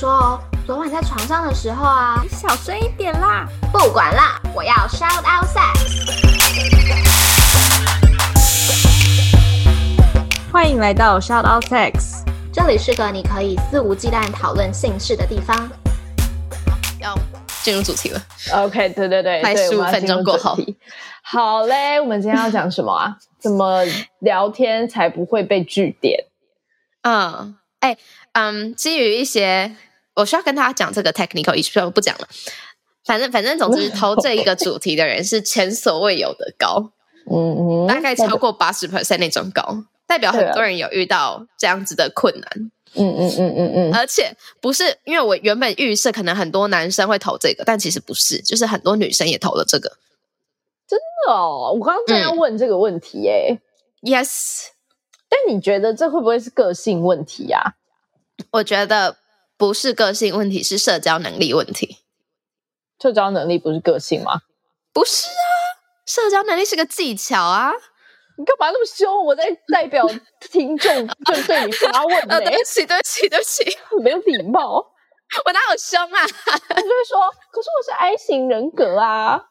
说哦，昨晚在床上的时候啊，你小声一点啦。不管啦，我要 shout out sex。欢迎来到 shout out sex，这里是个你可以肆无忌惮讨论性事的地方。要进入主题了。OK，对对对，快十五分钟过后。好嘞，我们今天要讲什么啊？怎么聊天才不会被句点？嗯，哎，嗯，基于一些，我需要跟大家讲这个 technical issue，不讲了。反正反正，总之，投这一个主题的人是前所未有的高，嗯嗯，大概超过八十 percent 那种高，代表很多人有遇到这样子的困难。嗯嗯嗯嗯嗯，而且不是因为我原本预设可能很多男生会投这个，但其实不是，就是很多女生也投了这个。真的哦，我刚刚正要问这个问题耶。嗯、yes，但你觉得这会不会是个性问题呀、啊？我觉得不是个性问题，是社交能力问题。社交能力不是个性吗？不是啊，社交能力是个技巧啊。你干嘛那么凶？我在代表听众正对你发问呢、欸。对不起，对不起，对不起，没有礼貌。我哪有凶啊？我就会说，可是我是 I 型人格啊。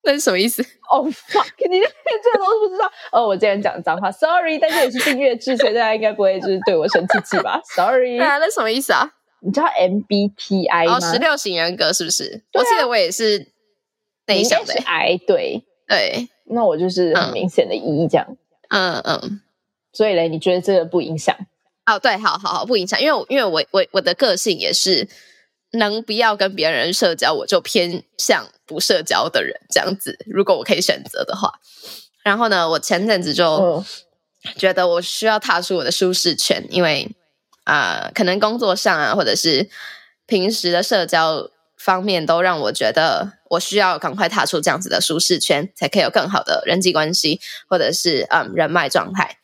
那是什么意思？哦、oh,，fuck！你这这都不知道。哦，我今天讲脏话，sorry。但是也是订阅制，所以大家应该不会就是对我生气气吧？Sorry。对啊，那什么意思啊？你知道 MBTI 吗？哦，十六型人格是不是？啊、我记得我也是内向的。I 对对，那我就是很明显的 E 这样。嗯嗯。所以嘞，你觉得这个不影响？哦，对，好好好，不影响，因为我因为我我我的个性也是。能不要跟别人社交，我就偏向不社交的人这样子。如果我可以选择的话，然后呢，我前阵子就觉得我需要踏出我的舒适圈，因为啊、呃，可能工作上啊，或者是平时的社交方面，都让我觉得我需要赶快踏出这样子的舒适圈，才可以有更好的人际关系，或者是嗯人脉状态。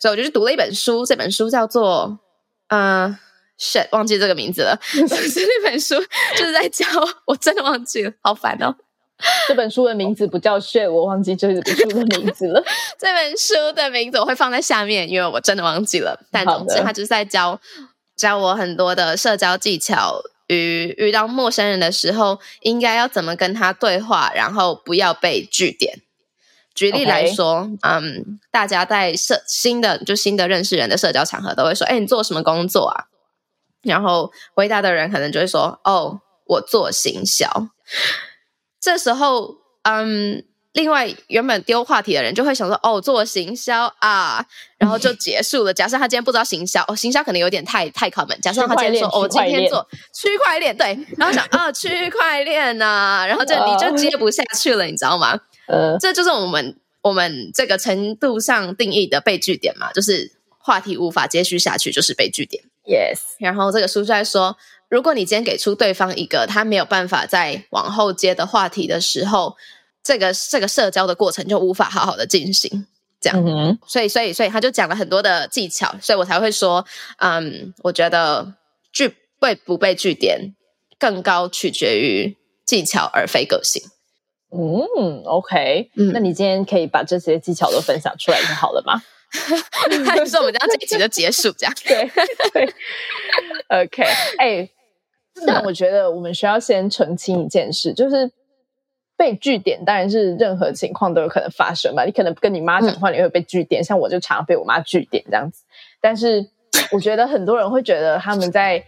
所以我就去读了一本书，这本书叫做嗯。呃 shit，忘记这个名字了。是那本书就是在教，我真的忘记了，好烦哦。这本书的名字不叫 shit，我忘记这本书的名字了。这本书的名字我会放在下面，因为我真的忘记了。但总之，他就是在教教我很多的社交技巧，与遇到陌生人的时候，应该要怎么跟他对话，然后不要被据点。举例来说.嗯，大家在社新的就新的认识人的社交场合，都会说：“哎，你做什么工作啊？”然后回答的人可能就会说：“哦，我做行销。”这时候，嗯，另外原本丢话题的人就会想说：“哦，做行销啊。”然后就结束了。假设他今天不知道行销，哦，行销可能有点太太 common。假设他今天说：“哦，今天做区块链。”对，然后想：“啊，区块链呐。”然后这你就接不下去了，你知道吗？呃，这就是我们我们这个程度上定义的被句点嘛，就是话题无法接续下去，就是被句点。Yes，然后这个书在说，如果你今天给出对方一个他没有办法再往后接的话题的时候，这个这个社交的过程就无法好好的进行。这样，嗯、所以所以所以他就讲了很多的技巧，所以我才会说，嗯，我觉得句被不被句点更高取决于技巧而非个性。嗯，OK，嗯，那你今天可以把这些技巧都分享出来就好了吗？还是我们这样这一集就结束这样？对对，OK。哎、欸，那我觉得我们需要先澄清一件事，就是被据点当然是任何情况都有可能发生嘛。你可能跟你妈讲话，你会被据点，嗯、像我就常常被我妈据点这样子。但是我觉得很多人会觉得他们在，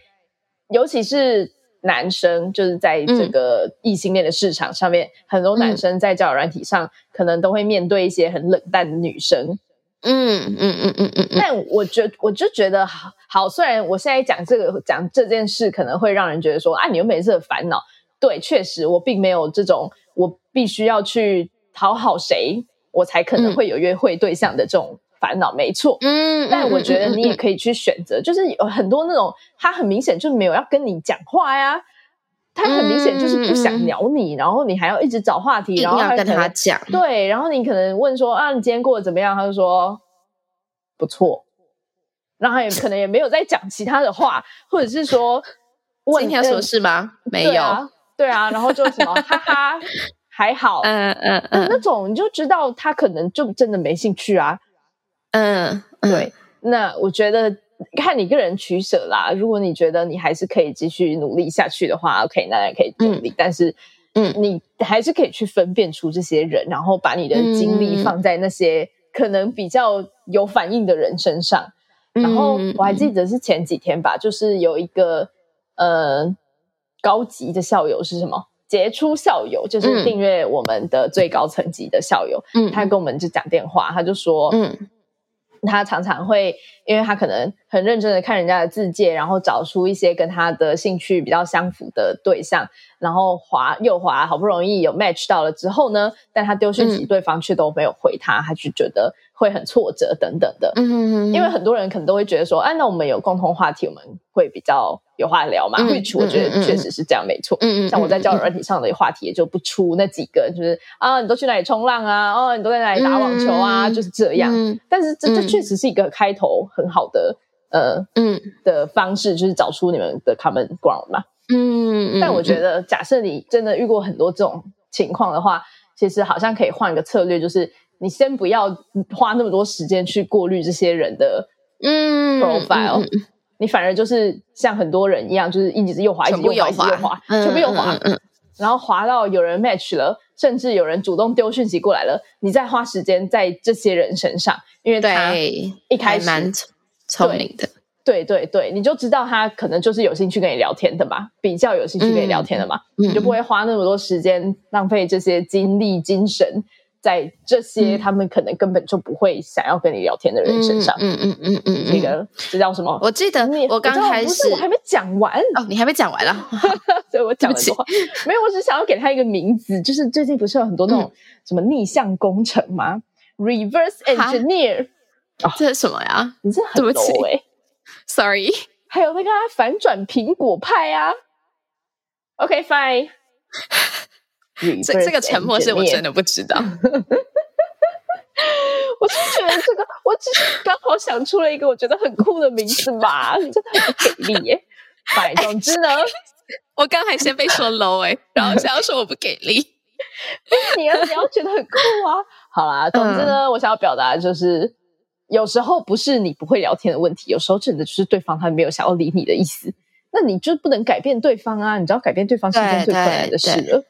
尤其是男生，就是在这个异性恋的市场上面，嗯、很多男生在交友软体上可能都会面对一些很冷淡的女生。嗯嗯嗯嗯嗯，但我觉我就觉得好，好，虽然我现在讲这个讲这件事可能会让人觉得说啊，你又没这个烦恼。对，确实我并没有这种我必须要去讨好谁，我才可能会有约会对象的这种烦恼。没错，嗯，但我觉得你也可以去选择，就是有很多那种他很明显就没有要跟你讲话呀，他很明显就是不想鸟你，然后你还要一直找话题，然后要跟他讲，对，然后你可能问说啊，你今天过得怎么样？他就说。不错，然后也 可能也没有再讲其他的话，或者是说问 今天有什么事吗？没有，对啊，对啊，然后就什么哈哈，还好，嗯嗯嗯，那种你就知道他可能就真的没兴趣啊，嗯，对。那我觉得看你个人取舍啦。如果你觉得你还是可以继续努力下去的话，OK，那也可以努力。嗯、但是，嗯，你还是可以去分辨出这些人，然后把你的精力放在那些可能比较有反应的人身上。嗯、然后我还记得是前几天吧，就是有一个呃高级的校友是什么？杰出校友，就是订阅我们的最高层级的校友。嗯，他跟我们就讲电话，他就说，嗯。他常常会，因为他可能很认真的看人家的自介，然后找出一些跟他的兴趣比较相符的对象，然后滑又滑，好不容易有 match 到了之后呢，但他丢讯息，对方却都没有回他，他就觉得会很挫折等等的。嗯嗯嗯，因为很多人可能都会觉得说，哎，那我们有共同话题，我们会比较。有话聊嘛？which 我觉得确实是这样，没错。嗯嗯，像我在交友软体上的话题也就不出那几个，就是啊，你都去哪里冲浪啊？哦，你都在哪里打网球啊？就是这样。但是这这确实是一个开头很好的呃嗯的方式，就是找出你们的 common ground 嘛。嗯，但我觉得，假设你真的遇过很多这种情况的话，其实好像可以换一个策略，就是你先不要花那么多时间去过滤这些人的嗯 profile。你反而就是像很多人一样，就是一直又滑，一直又滑，一直又滑，全部右滑，然后滑到有人 match 了，甚至有人主动丢讯息过来了，你再花时间在这些人身上，因为他一开始蛮聪明的，对对对，你就知道他可能就是有兴趣跟你聊天的嘛，比较有兴趣跟你聊天的嘛，你就不会花那么多时间浪费这些精力精神。在这些他们可能根本就不会想要跟你聊天的人身上，嗯嗯嗯嗯，那个这叫什么？我记得我刚开始我还没讲完。哦，你还没讲完啊？所以我讲很多。没有，我只想要给他一个名字，就是最近不是有很多那种什么逆向工程吗？Reverse Engineer，这是什么呀？你这很对不起，Sorry，还有那个反转苹果派啊？OK，Fine。这这个沉默是我真的不知道。我是觉得这个，我只是刚好想出了一个我觉得很酷的名字嘛，真的很给力耶！哎，总之呢，我刚才先被说 low 哎，然后想要说我不给力，你要你要觉得很酷啊！好啦，总之呢，我想要表达的就是，有时候不是你不会聊天的问题，有时候真的就是对方他没有想要理你的意思，那你就不能改变对方啊！你知道改变对方是一件最困难的事了。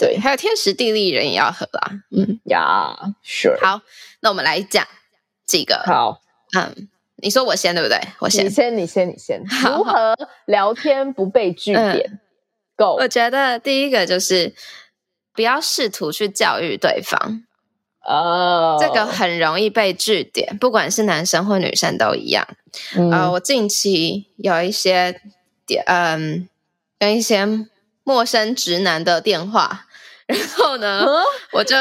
对，还有天时地利人也要合啦。嗯呀，Sure。好，那我们来讲几个。好，嗯，你说我先对不对？我先，你先，你先，你先。如何聊天不被据点？Go。我觉得第一个就是不要试图去教育对方。哦，这个很容易被据点，不管是男生或女生都一样。呃，我近期有一些点，嗯，有一些陌生直男的电话。然后呢，嗯、我就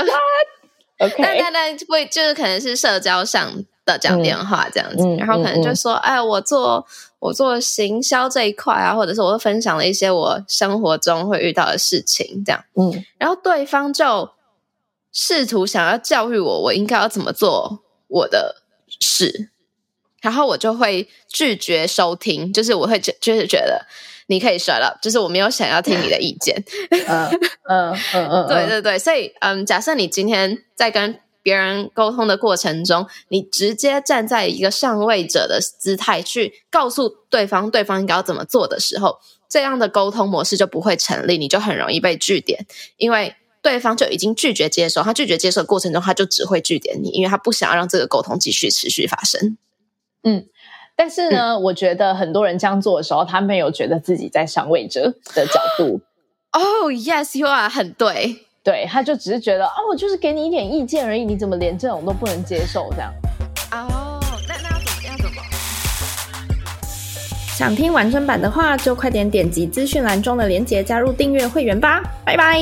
OK，但但但会就是可能是社交上的讲电话这样子，嗯、然后可能就说，哎，我做我做行销这一块啊，或者是我会分享了一些我生活中会遇到的事情，这样，嗯，然后对方就试图想要教育我，我应该要怎么做我的事，然后我就会拒绝收听，就是我会就是觉得。你可以 shut up，就是我没有想要听你的意见。嗯嗯嗯嗯，对对对，所以嗯，假设你今天在跟别人沟通的过程中，你直接站在一个上位者的姿态去告诉对方对方应该要怎么做的时候，这样的沟通模式就不会成立，你就很容易被拒点，因为对方就已经拒绝接受，他拒绝接受的过程中，他就只会拒点你，因为他不想要让这个沟通继续持续发生。嗯。但是呢，嗯、我觉得很多人这样做的时候，他没有觉得自己在上位者的角度。哦、oh,，Yes，you are 很对，对，他就只是觉得哦，我就是给你一点意见而已，你怎么连这种都不能接受这样？哦，那那要怎么要？怎么？想听完整版的话，就快点点击资讯栏中的链接加入订阅会员吧，拜拜。